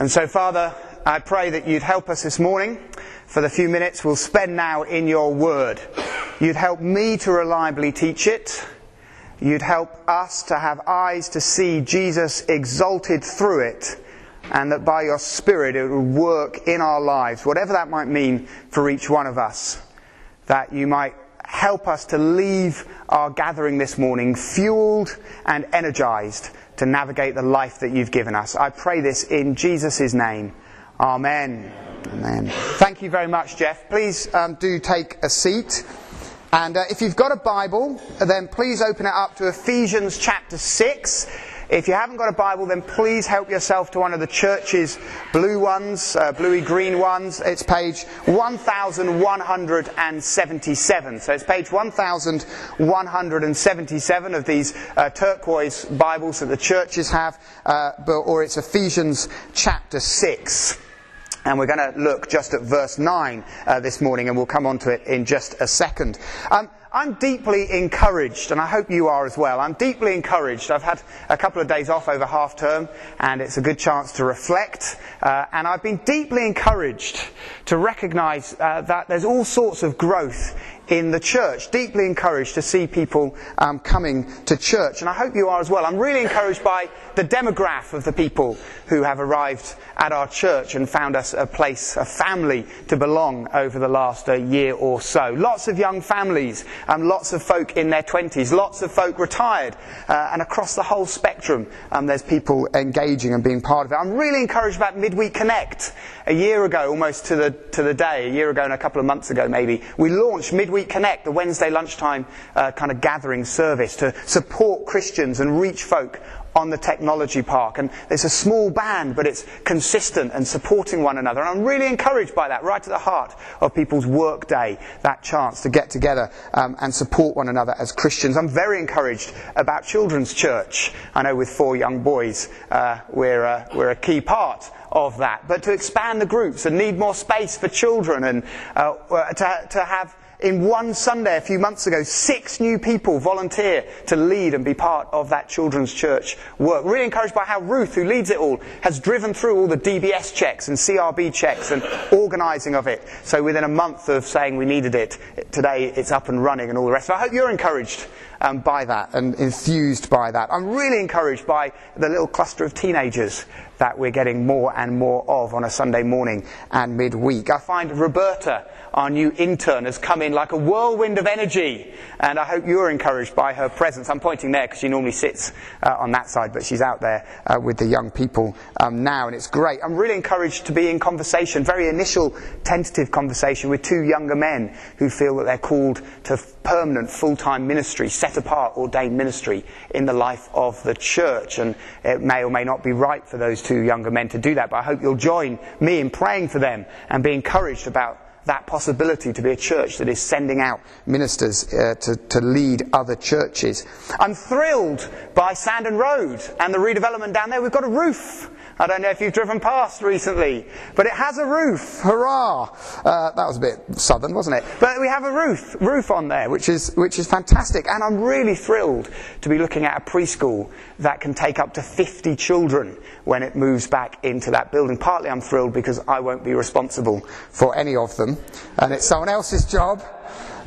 And so, Father, I pray that you'd help us this morning for the few minutes we'll spend now in your word. You'd help me to reliably teach it. You'd help us to have eyes to see Jesus exalted through it, and that by your Spirit it would work in our lives, whatever that might mean for each one of us. That you might help us to leave our gathering this morning fueled and energized to navigate the life that you've given us. I pray this in Jesus' name. Amen. Amen. Thank you very much, Jeff. Please um, do take a seat. And uh, if you've got a Bible, then please open it up to Ephesians chapter 6. If you haven't got a Bible, then please help yourself to one of the church's blue ones, uh, bluey green ones. It's page 1177. So it's page 1177 of these uh, turquoise Bibles that the churches have, uh, or it's Ephesians chapter 6. And we're going to look just at verse 9 uh, this morning, and we'll come on to it in just a second. Um, I'm deeply encouraged, and I hope you are as well. I'm deeply encouraged. I've had a couple of days off over half term, and it's a good chance to reflect. Uh, and I've been deeply encouraged to recognize uh, that there's all sorts of growth in the church. Deeply encouraged to see people um, coming to church, and I hope you are as well. I'm really encouraged by the demograph of the people who have arrived at our church and found us a place, a family to belong over the last uh, year or so. Lots of young families, um, lots of folk in their 20s, lots of folk retired, uh, and across the whole spectrum, um, there's people engaging and being part of it. I'm really encouraged about Midweek Connect. A year ago, almost to the, to the day, a year ago and a couple of months ago maybe, we launched Midweek Connect, the Wednesday lunchtime uh, kind of gathering service to support Christians and reach folk on the technology park. And it's a small band, but it's consistent and supporting one another. And I'm really encouraged by that, right at the heart of people's work day, that chance to get together um, and support one another as Christians. I'm very encouraged about Children's Church. I know with four young boys, uh, we're, uh, we're a key part of that. But to expand the groups and need more space for children and uh, to, to have in one Sunday a few months ago, six new people volunteer to lead and be part of that children's church work. Really encouraged by how Ruth, who leads it all, has driven through all the DBS checks and CRB checks and organising of it. So within a month of saying we needed it, today it's up and running and all the rest. So I hope you're encouraged um, by that and enthused by that. I'm really encouraged by the little cluster of teenagers that we're getting more and more of on a Sunday morning and midweek. I find Roberta our new intern, has come in like a whirlwind of energy. And I hope you're encouraged by her presence. I'm pointing there because she normally sits uh, on that side, but she's out there uh, with the young people um, now, and it's great. I'm really encouraged to be in conversation, very initial, tentative conversation with two younger men who feel that they're called to permanent, full time ministry, set apart, ordained ministry in the life of the church. And it may or may not be right for those two younger men to do that, but I hope you'll join me in praying for them and be encouraged about that possibility to be a church that is sending out ministers uh, to, to lead other churches. I'm thrilled by Sandon Road and the redevelopment down there. We've got a roof. I don't know if you've driven past recently, but it has a roof. Hurrah! Uh, that was a bit southern, wasn't it? But we have a roof, roof on there, which is, which is fantastic. And I'm really thrilled to be looking at a preschool that can take up to 50 children when it moves back into that building. Partly I'm thrilled because I won't be responsible for any of them, and it's someone else's job.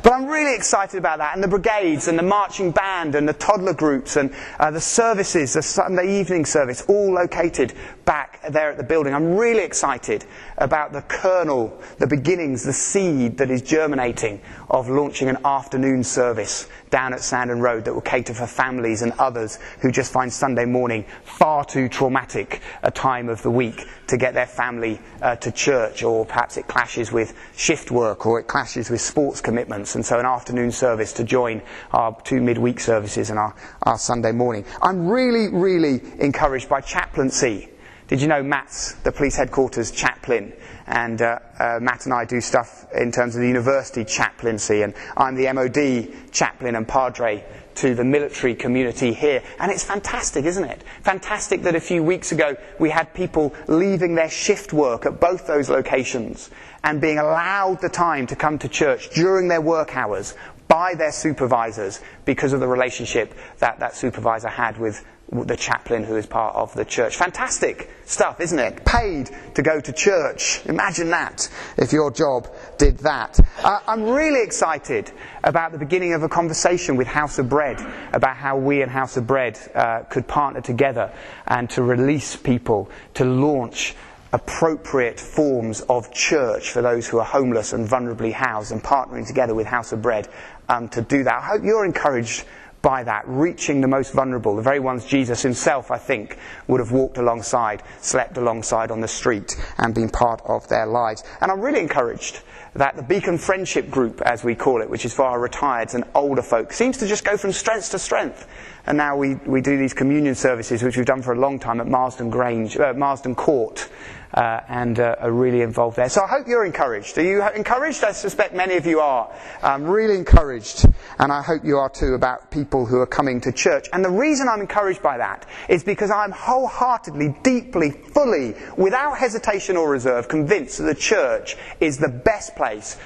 But I'm really excited about that, and the brigades, and the marching band, and the toddler groups, and uh, the services, the Sunday evening service, all located back there at the building. I'm really excited about the kernel, the beginnings, the seed that is germinating of launching an afternoon service down at Sandon Road that will cater for families and others who just find Sunday morning far too traumatic a time of the week to get their family uh, to church, or perhaps it clashes with shift work or it clashes with sports commitments, and so an afternoon service to join our two midweek services and our, our Sunday morning. I'm really, really encouraged by chaplaincy. Did you know Matt's the police headquarters chaplain? And uh, uh, Matt and I do stuff in terms of the university chaplaincy, and I'm the MOD chaplain and padre to the military community here. And it's fantastic, isn't it? Fantastic that a few weeks ago we had people leaving their shift work at both those locations and being allowed the time to come to church during their work hours by their supervisors because of the relationship that that supervisor had with the chaplain who is part of the church. Fantastic stuff, isn't it? Paid to go to church. Imagine that if your job did that. Uh, I'm really excited about the beginning of a conversation with House of Bread about how we and House of Bread uh, could partner together and to release people to launch appropriate forms of church for those who are homeless and vulnerably housed and partnering together with House of Bread um, to do that. I hope you're encouraged by that, reaching the most vulnerable, the very ones Jesus himself, I think, would have walked alongside, slept alongside on the street, and been part of their lives. And I'm really encouraged that the Beacon Friendship Group, as we call it, which is for our retireds and older folk, seems to just go from strength to strength. And now we, we do these communion services, which we've done for a long time at Marsden Grange, uh, Marsden Court, uh, and uh, are really involved there. So I hope you're encouraged. Are you encouraged? I suspect many of you are. I'm really encouraged, and I hope you are too, about people who are coming to church. And the reason I'm encouraged by that is because I'm wholeheartedly, deeply, fully, without hesitation or reserve, convinced that the church is the best place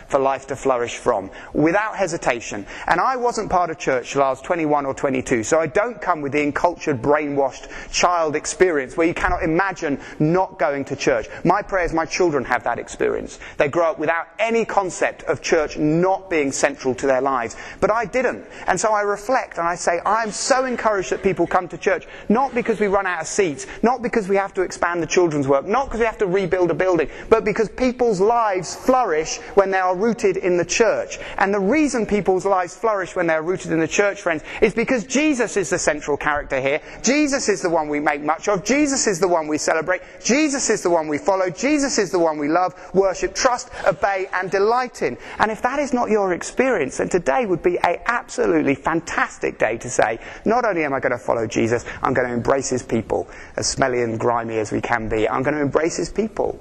for life to flourish from, without hesitation. And I wasn't part of church till I was 21 or 22, so I don't come with the encultured, brainwashed child experience where you cannot imagine not going to church church. My prayer is my children have that experience. They grow up without any concept of church not being central to their lives. But I didn't. And so I reflect and I say, I'm so encouraged that people come to church, not because we run out of seats, not because we have to expand the children's work, not because we have to rebuild a building, but because people's lives flourish when they are rooted in the church. And the reason people's lives flourish when they're rooted in the church, friends, is because Jesus is the central character here. Jesus is the one we make much of. Jesus is the one we celebrate. Jesus is the one we follow. Jesus is the one we love, worship, trust, obey, and delight in. And if that is not your experience, then today would be an absolutely fantastic day to say, not only am I going to follow Jesus, I'm going to embrace his people, as smelly and grimy as we can be. I'm going to embrace his people.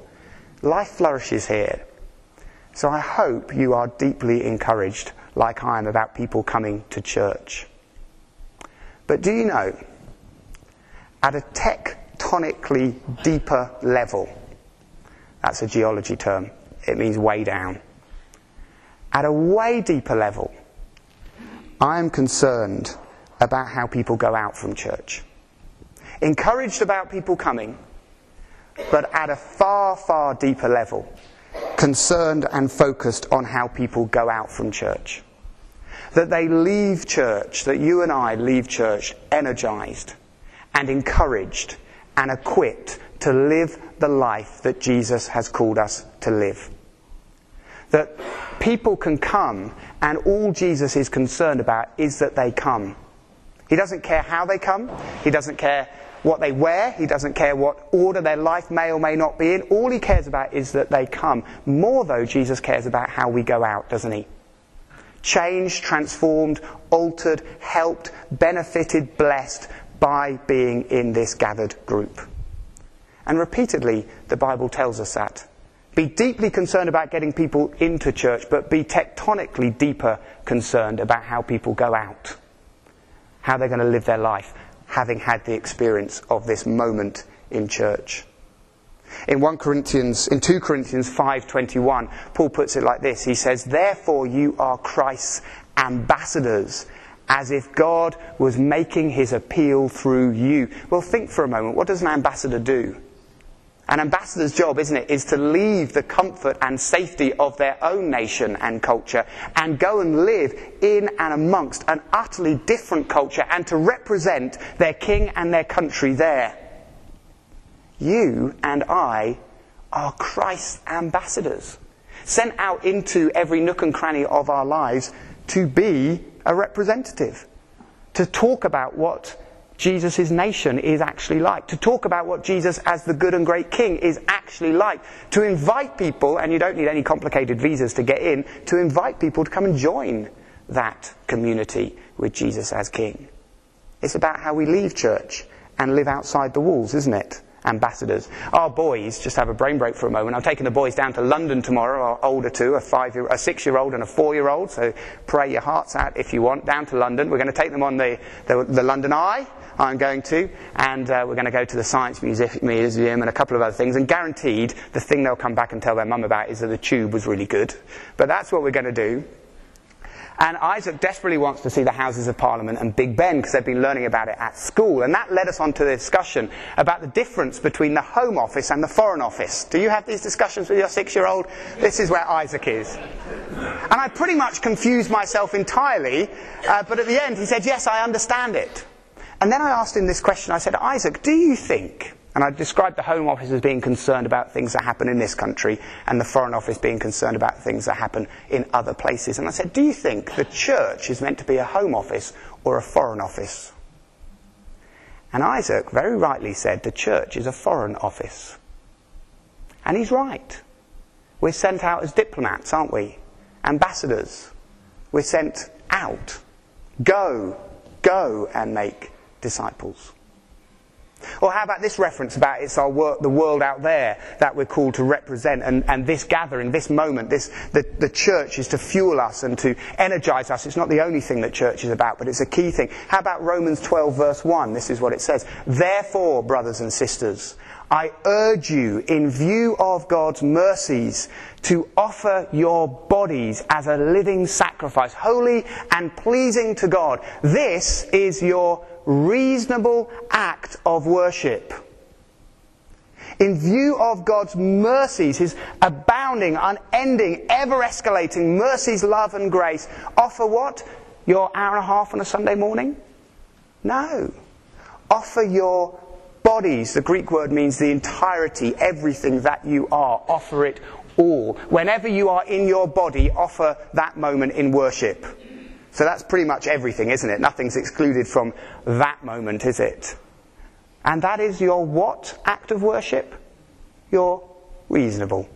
Life flourishes here. So I hope you are deeply encouraged, like I am, about people coming to church. But do you know, at a tectonically deeper level, that's a geology term. It means way down. At a way deeper level, I am concerned about how people go out from church. Encouraged about people coming, but at a far, far deeper level, concerned and focused on how people go out from church. That they leave church, that you and I leave church energized and encouraged and equipped to live the life that Jesus has called us to live. That people can come, and all Jesus is concerned about is that they come. He doesn't care how they come, He doesn't care what they wear, He doesn't care what order their life may or may not be in. All He cares about is that they come. More, though, Jesus cares about how we go out, doesn't He? Changed, transformed, altered, helped, benefited, blessed by being in this gathered group. And repeatedly, the Bible tells us that. Be deeply concerned about getting people into church, but be tectonically deeper concerned about how people go out, how they're going to live their life, having had the experience of this moment in church. In 1 Corinthians, in 2 Corinthians 5:21, Paul puts it like this. He says, "Therefore you are Christ's ambassadors, as if God was making his appeal through you." Well, think for a moment. What does an ambassador do? An ambassador's job, isn't it, is to leave the comfort and safety of their own nation and culture and go and live in and amongst an utterly different culture and to represent their king and their country there. You and I are Christ's ambassadors, sent out into every nook and cranny of our lives to be a representative, to talk about what Jesus' nation is actually like, to talk about what Jesus as the good and great king is actually like, to invite people, and you don't need any complicated visas to get in, to invite people to come and join that community with Jesus as king. It's about how we leave church and live outside the walls, isn't it? ambassadors. Our boys, just have a brain break for a moment. I'm taking the boys down to London tomorrow, our older two, a five year, a six year old and a four year old. So pray your hearts out if you want, down to London. We're going to take them on the, the, the London Eye. I'm going to, and uh, we're going to go to the Science Museum and a couple of other things. And guaranteed, the thing they'll come back and tell their mum about is that the tube was really good. But that's what we're going to do. And Isaac desperately wants to see the Houses of Parliament and Big Ben because they've been learning about it at school. And that led us on to the discussion about the difference between the Home Office and the Foreign Office. Do you have these discussions with your six year old? This is where Isaac is. And I pretty much confused myself entirely, uh, but at the end he said, Yes, I understand it. And then I asked him this question I said, Isaac, do you think and I described the Home Office as being concerned about things that happen in this country and the Foreign Office being concerned about things that happen in other places. And I said, Do you think the church is meant to be a Home Office or a Foreign Office? And Isaac very rightly said, The church is a Foreign Office. And he's right. We're sent out as diplomats, aren't we? Ambassadors. We're sent out. Go, go and make disciples. Or how about this reference about it's our work, the world out there that we're called to represent, and, and this gathering, this moment, this, the, the church is to fuel us and to energize us. It's not the only thing that church is about, but it's a key thing. How about Romans 12, verse 1? This is what it says. Therefore, brothers and sisters, I urge you, in view of God's mercies, to offer your bodies as a living sacrifice, holy and pleasing to God. This is your reasonable act of worship. In view of God's mercies, His abounding, unending, ever escalating mercies, love, and grace, offer what? Your hour and a half on a Sunday morning? No. Offer your bodies. The Greek word means the entirety, everything that you are. Offer it all. Whenever you are in your body, offer that moment in worship. So that's pretty much everything, isn't it? Nothing's excluded from that moment, is it? And that is your what act of worship? Your reasonable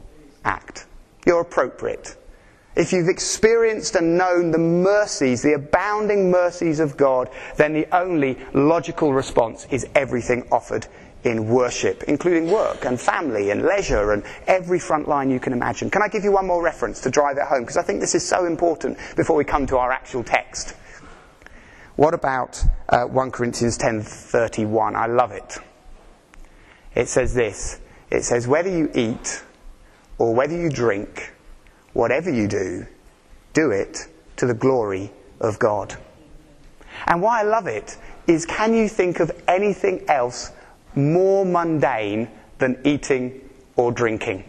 act. Your appropriate. If you've experienced and known the mercies, the abounding mercies of God, then the only logical response is everything offered in worship, including work and family and leisure and every front line you can imagine. Can I give you one more reference to drive it home? Because I think this is so important before we come to our actual text. What about uh, 1 Corinthians 10:31? I love it. It says this. It says whether you eat or whether you drink, whatever you do, do it to the glory of God. And why I love it is can you think of anything else more mundane than eating or drinking.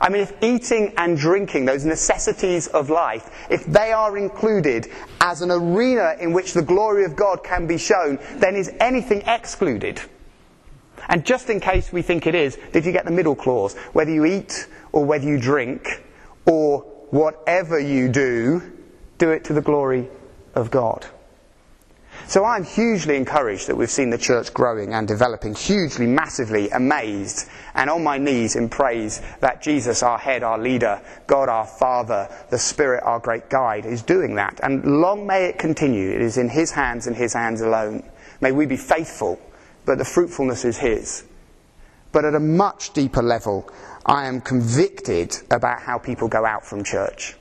I mean, if eating and drinking, those necessities of life, if they are included as an arena in which the glory of God can be shown, then is anything excluded? And just in case we think it is, did you get the middle clause? Whether you eat or whether you drink or whatever you do, do it to the glory of God. So I'm hugely encouraged that we've seen the church growing and developing, hugely, massively amazed, and on my knees in praise that Jesus, our head, our leader, God, our Father, the Spirit, our great guide, is doing that. And long may it continue. It is in His hands and His hands alone. May we be faithful, but the fruitfulness is His. But at a much deeper level, I am convicted about how people go out from church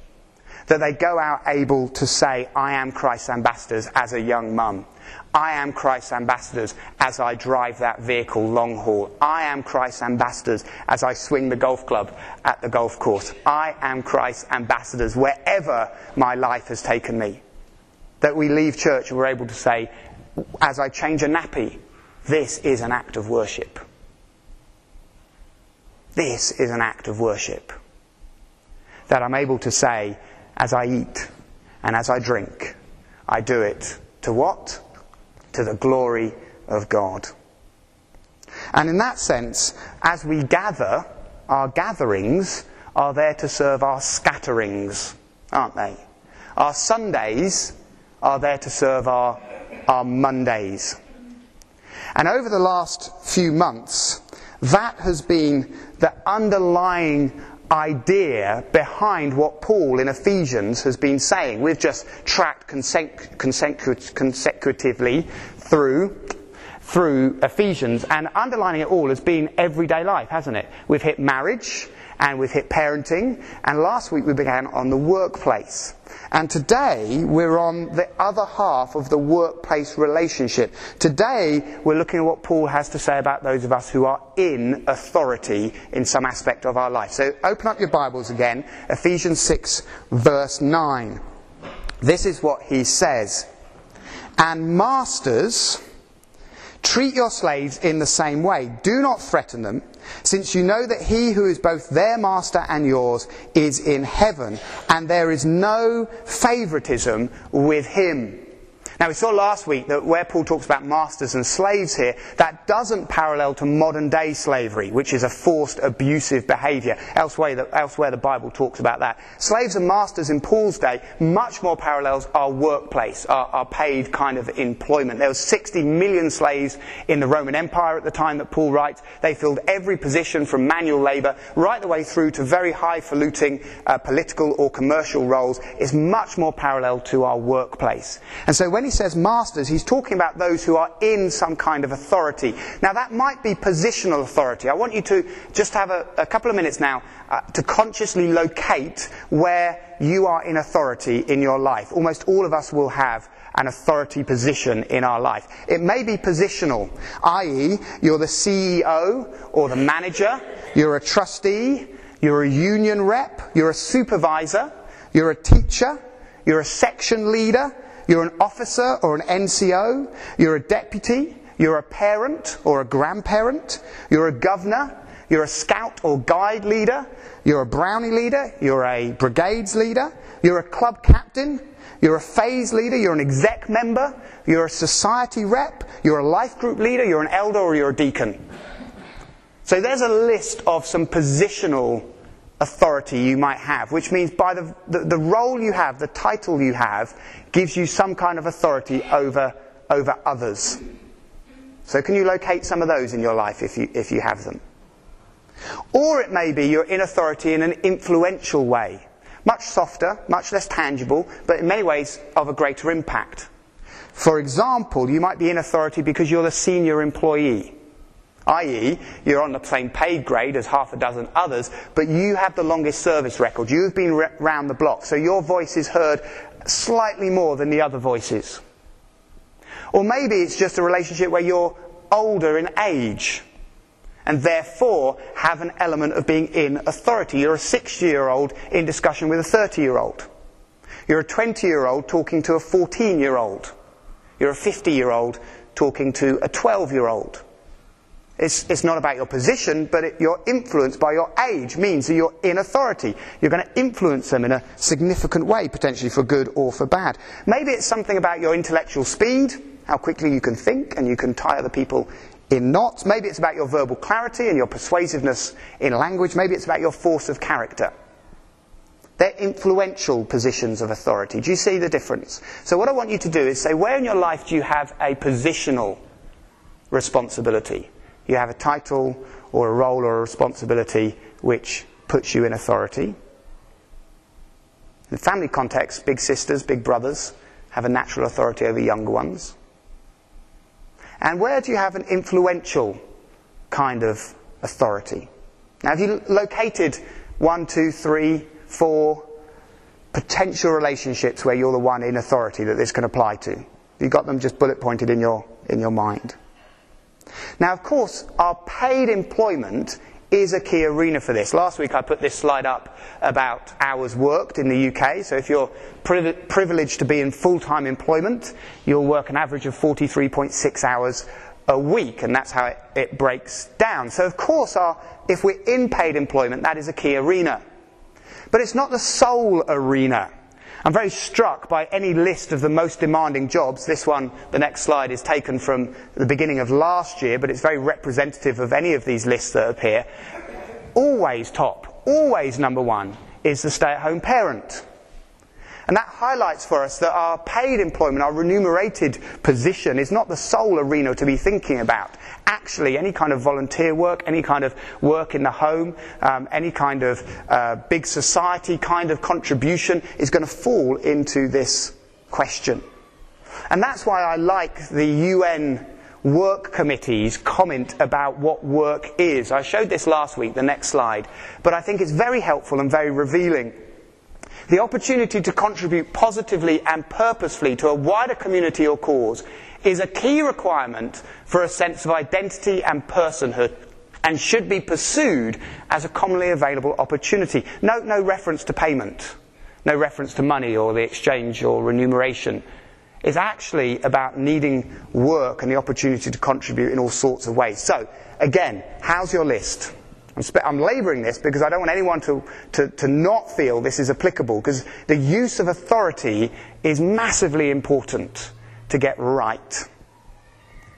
that they go out able to say, I am Christ's ambassadors as a young mum. I am Christ's ambassadors as I drive that vehicle long haul. I am Christ's ambassadors as I swing the golf club at the golf course. I am Christ's ambassadors wherever my life has taken me. That we leave church and we're able to say, as I change a nappy, this is an act of worship. This is an act of worship. That I'm able to say, as I eat and as I drink, I do it to what? To the glory of God. And in that sense, as we gather, our gatherings are there to serve our scatterings, aren't they? Our Sundays are there to serve our, our Mondays. And over the last few months, that has been the underlying idea behind what Paul in Ephesians has been saying. We've just tracked consecutively through through Ephesians and underlining it all has been everyday life, hasn't it? We've hit marriage and we've hit parenting and last week we began on the workplace. And today we're on the other half of the workplace relationship. Today we're looking at what Paul has to say about those of us who are in authority in some aspect of our life. So open up your Bibles again, Ephesians 6 verse 9. this is what he says. And masters, treat your slaves in the same way. Do not threaten them, since you know that he who is both their master and yours is in heaven, and there is no favoritism with him. Now, we saw last week that where Paul talks about masters and slaves here, that doesn't parallel to modern day slavery, which is a forced, abusive behaviour. Elsewhere the, elsewhere, the Bible talks about that. Slaves and masters in Paul's day, much more parallels our workplace, our, our paid kind of employment. There were 60 million slaves in the Roman Empire at the time that Paul writes. They filled every position from manual labour right the way through to very highfalutin uh, political or commercial roles. It's much more parallel to our workplace. And so when he says masters, he's talking about those who are in some kind of authority. Now, that might be positional authority. I want you to just have a, a couple of minutes now uh, to consciously locate where you are in authority in your life. Almost all of us will have an authority position in our life. It may be positional, i.e., you're the CEO or the manager, you're a trustee, you're a union rep, you're a supervisor, you're a teacher, you're a section leader, you're an officer or an NCO. You're a deputy. You're a parent or a grandparent. You're a governor. You're a scout or guide leader. You're a brownie leader. You're a brigades leader. You're a club captain. You're a phase leader. You're an exec member. You're a society rep. You're a life group leader. You're an elder or you're a deacon. So there's a list of some positional authority you might have, which means by the, the, the, role you have, the title you have, gives you some kind of authority over, over others. So, can you locate some of those in your life if you, if you have them? Or it may be you're in authority in an influential way, much softer, much less tangible, but in many ways of a greater impact. For example, you might be in authority because you're the senior employee i.e., you're on the same paid grade as half a dozen others, but you have the longest service record. You've been re- round the block, so your voice is heard slightly more than the other voices. Or maybe it's just a relationship where you're older in age and therefore have an element of being in authority. You're a 60 year old in discussion with a 30 year old. You're a 20 year old talking to a 14 year old. You're a 50 year old talking to a 12 year old. It's, it's not about your position, but it, your influence by your age means that you're in authority. You're going to influence them in a significant way, potentially for good or for bad. Maybe it's something about your intellectual speed, how quickly you can think and you can tie other people in knots. Maybe it's about your verbal clarity and your persuasiveness in language. Maybe it's about your force of character. They're influential positions of authority. Do you see the difference? So, what I want you to do is say, where in your life do you have a positional responsibility? You have a title or a role or a responsibility which puts you in authority. In family context, big sisters, big brothers have a natural authority over younger ones. And where do you have an influential kind of authority? Now, have you located one, two, three, four potential relationships where you're the one in authority that this can apply to? Have you got them just bullet pointed in your, in your mind? Now, of course, our paid employment is a key arena for this. Last week I put this slide up about hours worked in the UK. So if you're privileged to be in full-time employment, you'll work an average of 43.6 hours a week, and that's how it, it breaks down. So of course, our, if we're in paid employment, that is a key arena. But it's not the sole arena. I'm very struck by any list of the most demanding jobs. This one, the next slide, is taken from the beginning of last year, but it's very representative of any of these lists that appear. Always top, always number one, is the stay at home parent. And that highlights for us that our paid employment, our remunerated position, is not the sole arena to be thinking about. Actually, any kind of volunteer work, any kind of work in the home, um, any kind of uh, big society kind of contribution is going to fall into this question. And that's why I like the UN work committee's comment about what work is. I showed this last week, the next slide, but I think it's very helpful and very revealing. The opportunity to contribute positively and purposefully to a wider community or cause is a key requirement for a sense of identity and personhood and should be pursued as a commonly available opportunity. Note no reference to payment. no reference to money or the exchange or remuneration. It's actually about needing work and the opportunity to contribute in all sorts of ways. So, again, how's your list? I'm, spe- I'm labouring this because I don't want anyone to, to, to not feel this is applicable because the use of authority is massively important to get right.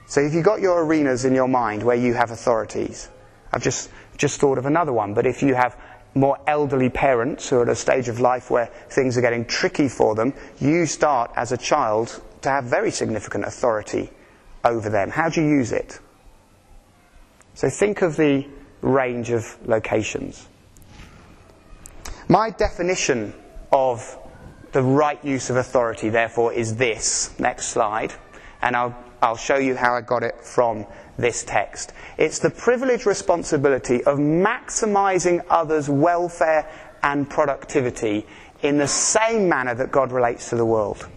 So if you've got your arenas in your mind where you have authorities, I've just, just thought of another one, but if you have more elderly parents who are at a stage of life where things are getting tricky for them, you start as a child to have very significant authority over them. How do you use it? So think of the range of locations. My definition of the right use of authority, therefore, is this. Next slide. And I'll, I'll show you how I got it from this text. It's the privileged responsibility of maximizing others' welfare and productivity in the same manner that God relates to the world.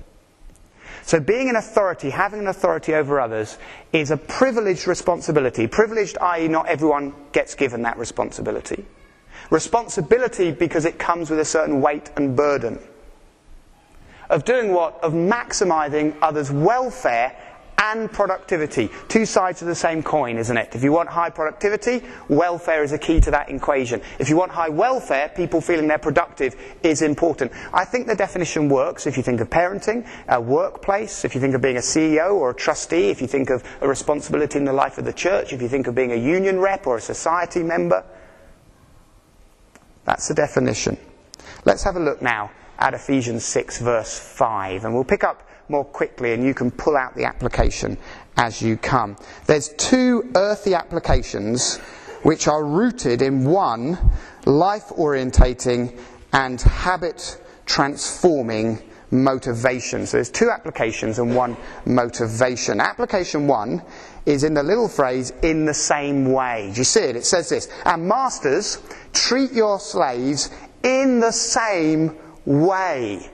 So being an authority, having an authority over others, is a privileged responsibility. Privileged, i.e., not everyone gets given that responsibility. Responsibility because it comes with a certain weight and burden. Of doing what? Of maximizing others' welfare and productivity. Two sides of the same coin, isn't it? If you want high productivity, welfare is a key to that equation. If you want high welfare, people feeling they're productive is important. I think the definition works if you think of parenting, a workplace, if you think of being a CEO or a trustee, if you think of a responsibility in the life of the church, if you think of being a union rep or a society member. That's the definition. Let's have a look now at Ephesians 6, verse 5, and we'll pick up more quickly and you can pull out the application as you come. There's two earthy applications which are rooted in one life orientating and habit transforming motivation. So there's two applications and one motivation. Application one is in the little phrase, in the same way. Do you see it? It says this, and masters, treat your slaves in the same way.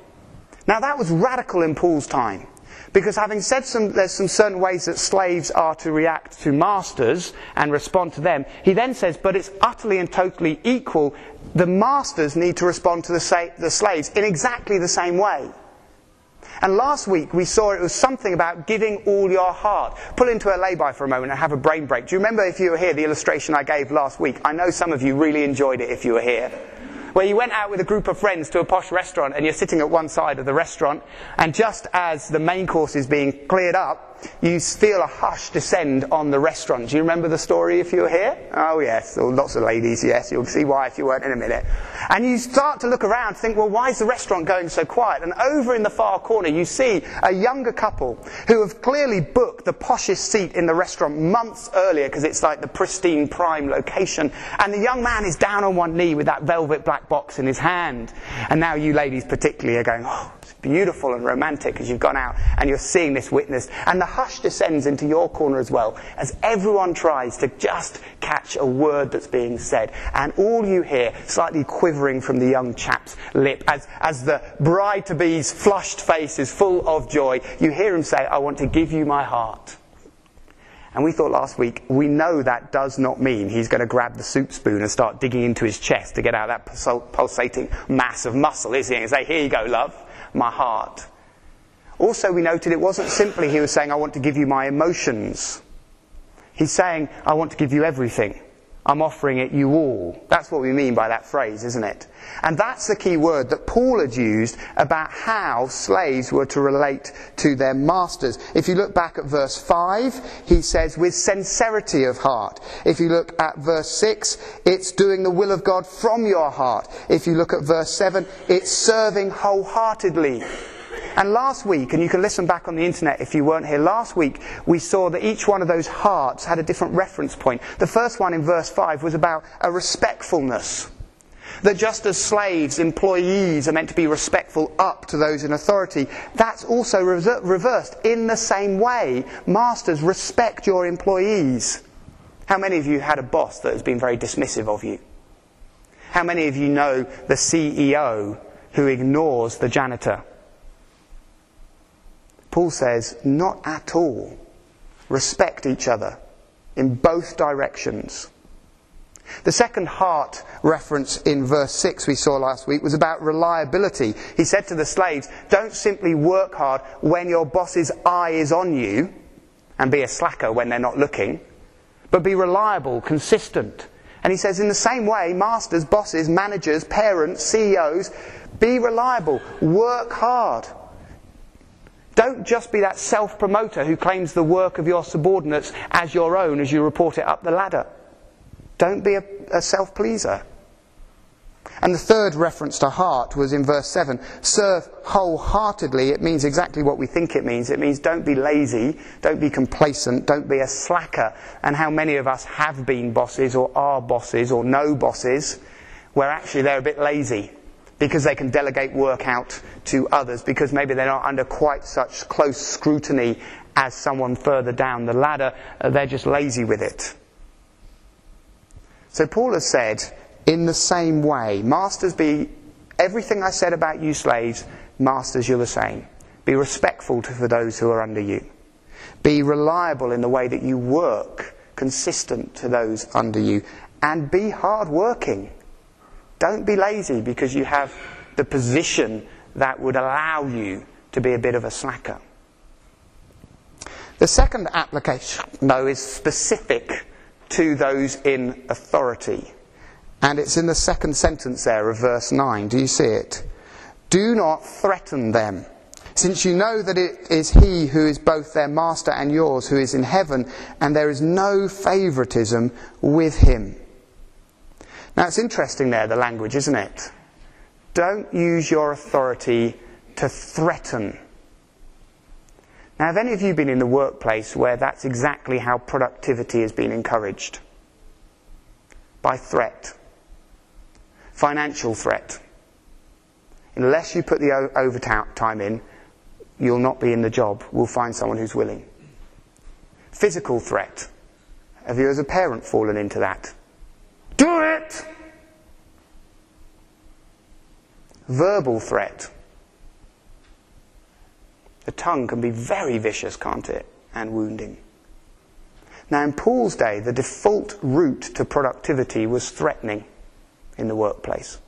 Now that was radical in Paul's time. Because having said some, there's some certain ways that slaves are to react to masters and respond to them, he then says, but it's utterly and totally equal. The masters need to respond to the, sa- the slaves in exactly the same way. And last week we saw it was something about giving all your heart. Pull into a lay-by for a moment and have a brain break. Do you remember if you were here, the illustration I gave last week? I know some of you really enjoyed it if you were here where you went out with a group of friends to a posh restaurant and you're sitting at one side of the restaurant, and just as the main course is being cleared up, you feel a hush descend on the restaurant. Do you remember the story if you were here? Oh, yes. Lots of ladies, yes. You'll see why if you weren't in a minute. And you start to look around, think, well, why is the restaurant going so quiet? And over in the far corner, you see a younger couple who have clearly booked the poshest seat in the restaurant months earlier because it's like the pristine prime location. And the young man is down on one knee with that velvet black box in his hand. And now you ladies particularly are going, oh, beautiful and romantic as you've gone out and you're seeing this witness. And the hush descends into your corner as well as everyone tries to just catch a word that's being said. And all you hear, slightly quivering from the young chap's lip, as, as the bride to be's flushed face is full of joy, you hear him say, I want to give you my heart. And we thought last week, we know that does not mean he's going to grab the soup spoon and start digging into his chest to get out that pulsating mass of muscle, is he? And say, Here you go, love, my heart. Also, we noted it wasn't simply he was saying, I want to give you my emotions. He's saying, I want to give you everything. I'm offering it you all. That's what we mean by that phrase, isn't it? And that's the key word that Paul had used about how slaves were to relate to their masters. If you look back at verse 5, he says, with sincerity of heart. If you look at verse 6, it's doing the will of God from your heart. If you look at verse 7, it's serving wholeheartedly. And last week, and you can listen back on the internet if you weren't here, last week we saw that each one of those hearts had a different reference point. The first one in verse 5 was about a respectfulness. That just as slaves, employees are meant to be respectful up to those in authority, that's also reversed. In the same way, masters, respect your employees. How many of you had a boss that has been very dismissive of you? How many of you know the CEO who ignores the janitor? Paul says, not at all. Respect each other in both directions. The second heart reference in verse 6 we saw last week was about reliability. He said to the slaves, Don't simply work hard when your boss's eye is on you and be a slacker when they're not looking, but be reliable, consistent. And he says, in the same way, masters, bosses, managers, parents, CEOs, be reliable, work hard. Don't just be that self promoter who claims the work of your subordinates as your own as you report it up the ladder. Don't be a, a self pleaser. And the third reference to heart was in verse 7. Serve wholeheartedly. It means exactly what we think it means. It means don't be lazy, don't be complacent, don't be a slacker. And how many of us have been bosses or are bosses or know bosses where actually they're a bit lazy because they can delegate work out to others because maybe they're not under quite such close scrutiny as someone further down the ladder. Uh, they're just lazy with it. So Paul has said, in the same way, masters be everything I said about you slaves, masters you're the same. Be respectful to for those who are under you. Be reliable in the way that you work, consistent to those under you, and be hard working. Don't be lazy because you have the position that would allow you to be a bit of a slacker. The second application, though, is specific to those in authority. And it's in the second sentence there of verse 9. Do you see it? Do not threaten them, since you know that it is He who is both their master and yours who is in heaven, and there is no favoritism with Him. It's interesting there, the language, isn't it? Don't use your authority to threaten. Now, have any of you been in the workplace where that's exactly how productivity has been encouraged? By threat financial threat. Unless you put the overtime in, you'll not be in the job. We'll find someone who's willing. Physical threat. Have you, as a parent, fallen into that? Do it! Verbal threat. The tongue can be very vicious, can't it? And wounding. Now, in Paul's day, the default route to productivity was threatening in the workplace.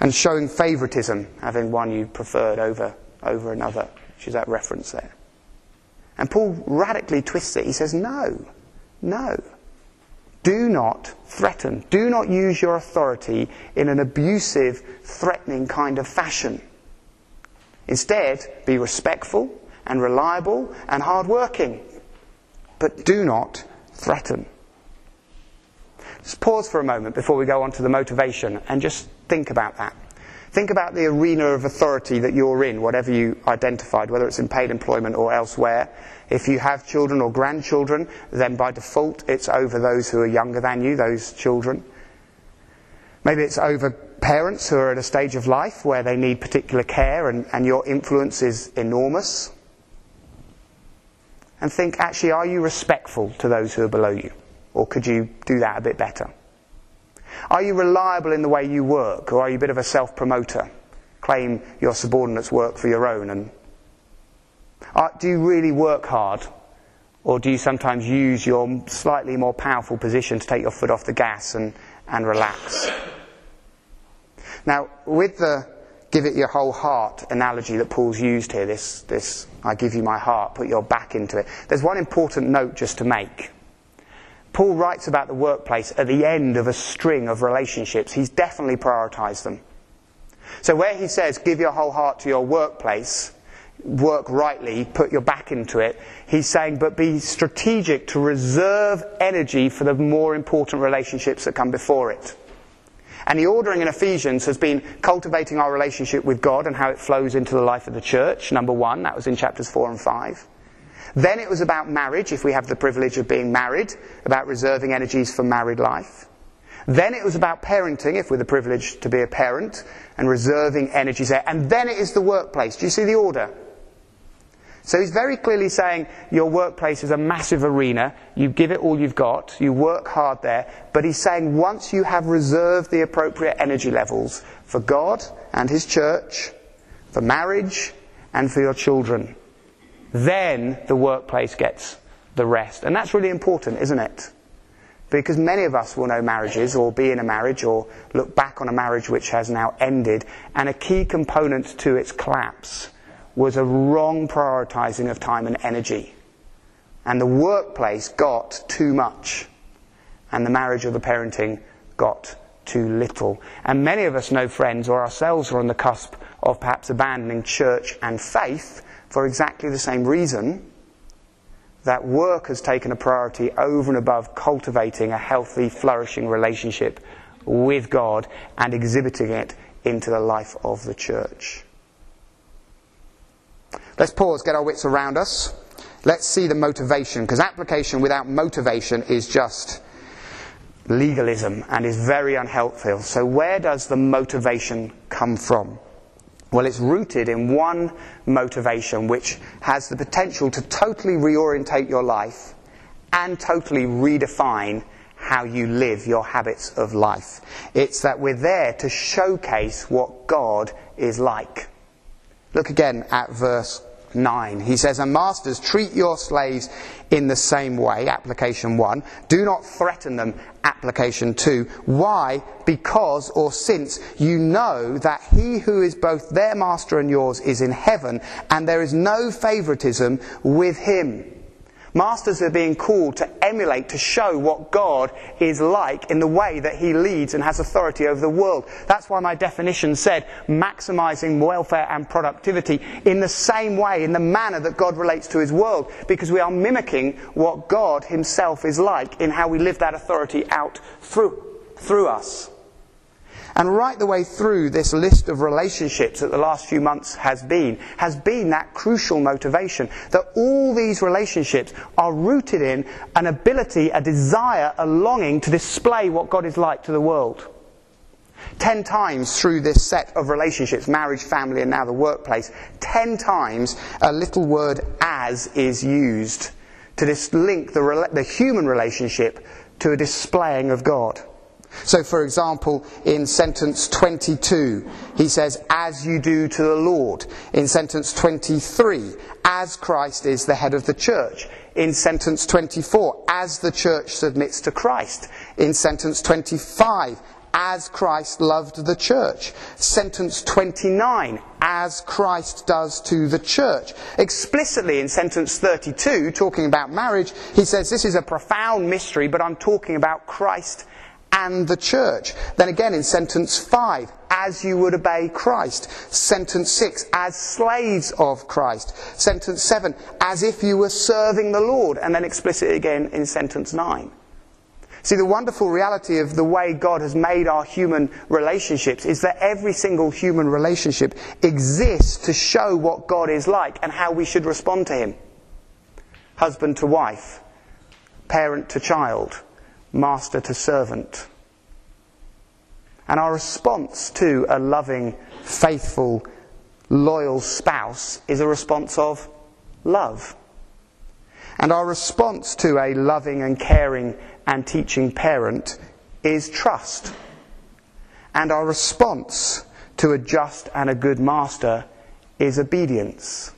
And showing favoritism, having one you preferred over, over another, which is that reference there. And Paul radically twists it. He says, no, no. Do not threaten. Do not use your authority in an abusive, threatening kind of fashion. Instead, be respectful and reliable and hardworking. But do not threaten. Just pause for a moment before we go on to the motivation and just think about that. Think about the arena of authority that you're in, whatever you identified, whether it's in paid employment or elsewhere. If you have children or grandchildren, then by default it's over those who are younger than you, those children. Maybe it's over parents who are at a stage of life where they need particular care and, and your influence is enormous. And think, actually, are you respectful to those who are below you? Or could you do that a bit better? Are you reliable in the way you work, or are you a bit of a self promoter? Claim your subordinates work for your own, and are, do you really work hard, or do you sometimes use your slightly more powerful position to take your foot off the gas and, and relax? Now, with the give it your whole heart analogy that Paul's used here, this, this I give you my heart, put your back into it, there's one important note just to make. Paul writes about the workplace at the end of a string of relationships. He's definitely prioritized them. So where he says, give your whole heart to your workplace, work rightly, put your back into it, he's saying, but be strategic to reserve energy for the more important relationships that come before it. And the ordering in Ephesians has been cultivating our relationship with God and how it flows into the life of the church, number one. That was in chapters four and five. Then it was about marriage, if we have the privilege of being married, about reserving energies for married life. Then it was about parenting, if we're the privilege to be a parent, and reserving energies there. And then it is the workplace. Do you see the order? So he's very clearly saying your workplace is a massive arena. You give it all you've got. You work hard there. But he's saying once you have reserved the appropriate energy levels for God and his church, for marriage, and for your children, then the workplace gets the rest. And that's really important, isn't it? because many of us will know marriages or be in a marriage or look back on a marriage which has now ended, and a key component to its collapse was a wrong prioritizing of time and energy. And the workplace got too much, and the marriage or the parenting got too little. And many of us know friends or ourselves are on the cusp of perhaps abandoning church and faith for exactly the same reason that work has taken a priority over and above cultivating a healthy, flourishing relationship with God and exhibiting it into the life of the church. Let's pause, get our wits around us. Let's see the motivation, because application without motivation is just legalism and is very unhelpful. So, where does the motivation come from? Well, it's rooted in one motivation which has the potential to totally reorientate your life and totally redefine how you live your habits of life. It's that we're there to showcase what God is like. Look again at verse 9. He says, And masters, treat your slaves in the same way, application 1. Do not threaten them, application 2. Why? Because or since you know that he who is both their master and yours is in heaven, and there is no favoritism with him. Masters are being called to emulate, to show what God is like in the way that He leads and has authority over the world. That's why my definition said maximizing welfare and productivity in the same way, in the manner that God relates to His world, because we are mimicking what God Himself is like in how we live that authority out through, through us. And right the way through this list of relationships that the last few months has been, has been that crucial motivation that all these relationships are rooted in an ability, a desire, a longing to display what God is like to the world. Ten times through this set of relationships, marriage, family, and now the workplace, ten times a little word as is used to link the, the human relationship to a displaying of God. So, for example, in sentence 22, he says, as you do to the Lord. In sentence 23, as Christ is the head of the church. In sentence 24, as the church submits to Christ. In sentence 25, as Christ loved the church. Sentence 29, as Christ does to the church. Explicitly in sentence 32, talking about marriage, he says this is a profound mystery, but I'm talking about Christ and the church. Then again in sentence 5, as you would obey Christ. Sentence 6, as slaves of Christ. Sentence 7, as if you were serving the Lord. And then explicitly again in sentence 9. See, the wonderful reality of the way God has made our human relationships is that every single human relationship exists to show what God is like and how we should respond to Him. Husband to wife, parent to child, master to servant. And our response to a loving, faithful, loyal spouse is a response of love. And our response to a loving and caring and teaching parent is trust. And our response to a just and a good master is obedience.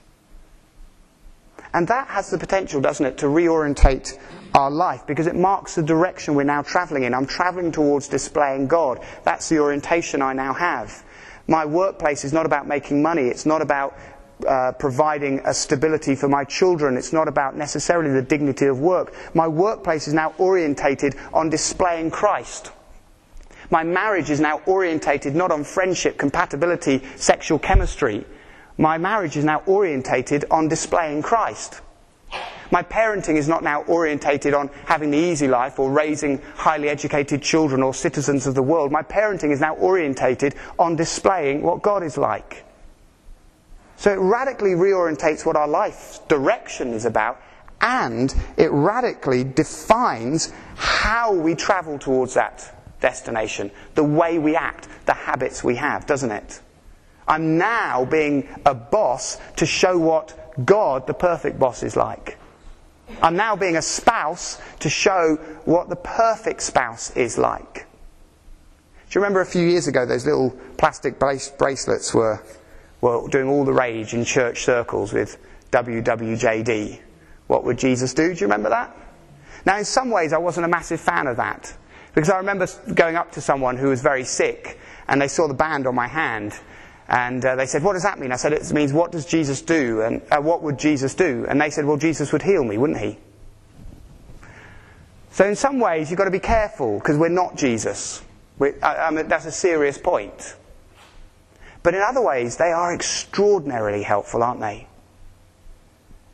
And that has the potential, doesn't it, to reorientate our life because it marks the direction we're now traveling in. I'm traveling towards displaying God. That's the orientation I now have. My workplace is not about making money. It's not about uh, providing a stability for my children. It's not about necessarily the dignity of work. My workplace is now orientated on displaying Christ. My marriage is now orientated not on friendship, compatibility, sexual chemistry. My marriage is now orientated on displaying Christ. My parenting is not now orientated on having the easy life or raising highly educated children or citizens of the world. My parenting is now orientated on displaying what God is like. So it radically reorientates what our life's direction is about and it radically defines how we travel towards that destination, the way we act, the habits we have, doesn't it? I'm now being a boss to show what God, the perfect boss, is like. I'm now being a spouse to show what the perfect spouse is like. Do you remember a few years ago those little plastic bracelets were, were doing all the rage in church circles with WWJD? What would Jesus do? Do you remember that? Now, in some ways, I wasn't a massive fan of that. Because I remember going up to someone who was very sick, and they saw the band on my hand, and uh, they said, What does that mean? I said, It means, What does Jesus do? And uh, what would Jesus do? And they said, Well, Jesus would heal me, wouldn't he? So, in some ways, you've got to be careful because we're not Jesus. We're, I, I mean, that's a serious point. But in other ways, they are extraordinarily helpful, aren't they?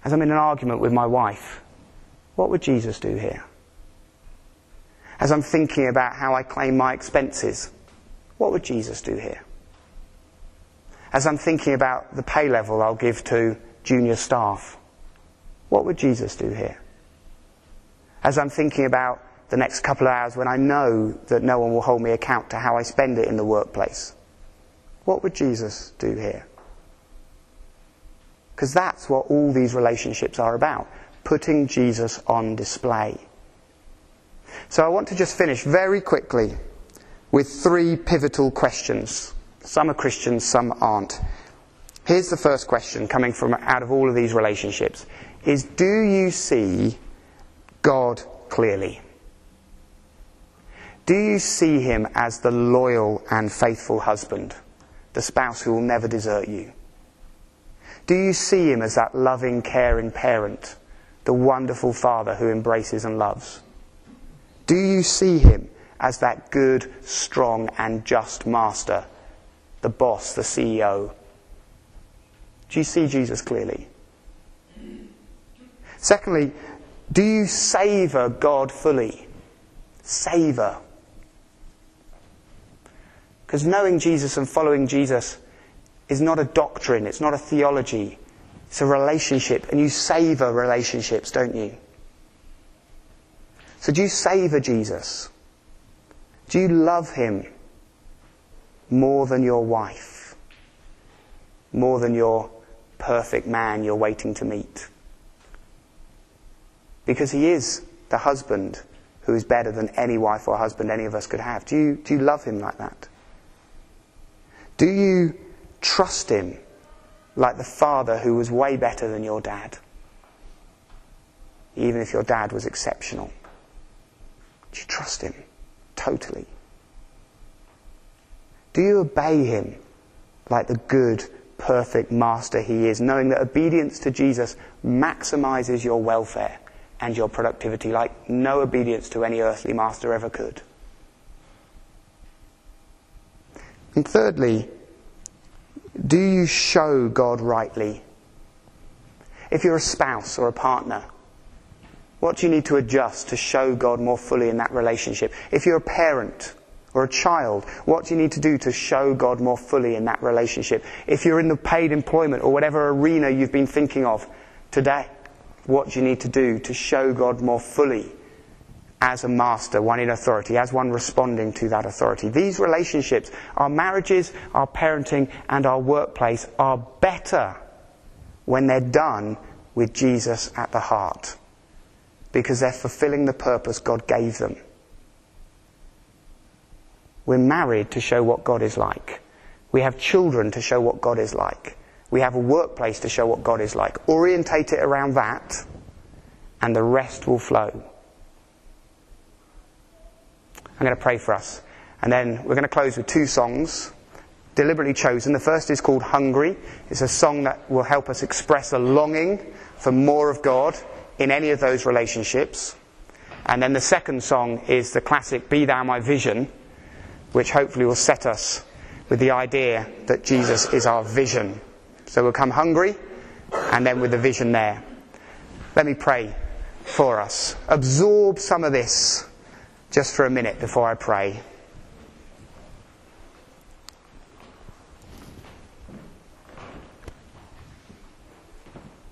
As I'm in an argument with my wife, what would Jesus do here? As I'm thinking about how I claim my expenses, what would Jesus do here? As I'm thinking about the pay level I'll give to junior staff, what would Jesus do here? As I'm thinking about the next couple of hours when I know that no one will hold me account to how I spend it in the workplace, what would Jesus do here? Because that's what all these relationships are about putting Jesus on display. So I want to just finish very quickly with three pivotal questions. Some are Christians, some aren't. Here's the first question coming from out of all of these relationships is do you see God clearly? Do you see him as the loyal and faithful husband, the spouse who will never desert you? Do you see him as that loving, caring parent, the wonderful father who embraces and loves? Do you see him as that good, strong, and just master the boss, the CEO. Do you see Jesus clearly? Secondly, do you savour God fully? Savour. Because knowing Jesus and following Jesus is not a doctrine, it's not a theology, it's a relationship, and you savour relationships, don't you? So do you savour Jesus? Do you love him? More than your wife, more than your perfect man you're waiting to meet. Because he is the husband who is better than any wife or husband any of us could have. Do you, do you love him like that? Do you trust him like the father who was way better than your dad? Even if your dad was exceptional. Do you trust him totally? Do you obey him like the good, perfect master he is, knowing that obedience to Jesus maximizes your welfare and your productivity like no obedience to any earthly master ever could? And thirdly, do you show God rightly? If you're a spouse or a partner, what do you need to adjust to show God more fully in that relationship? If you're a parent, or a child? What do you need to do to show God more fully in that relationship? If you're in the paid employment or whatever arena you've been thinking of today, what do you need to do to show God more fully as a master, one in authority, as one responding to that authority? These relationships, our marriages, our parenting, and our workplace are better when they're done with Jesus at the heart because they're fulfilling the purpose God gave them. We're married to show what God is like. We have children to show what God is like. We have a workplace to show what God is like. Orientate it around that, and the rest will flow. I'm going to pray for us. And then we're going to close with two songs, deliberately chosen. The first is called Hungry. It's a song that will help us express a longing for more of God in any of those relationships. And then the second song is the classic Be Thou My Vision which hopefully will set us with the idea that Jesus is our vision. So we'll come hungry and then with the vision there. Let me pray for us. Absorb some of this just for a minute before I pray.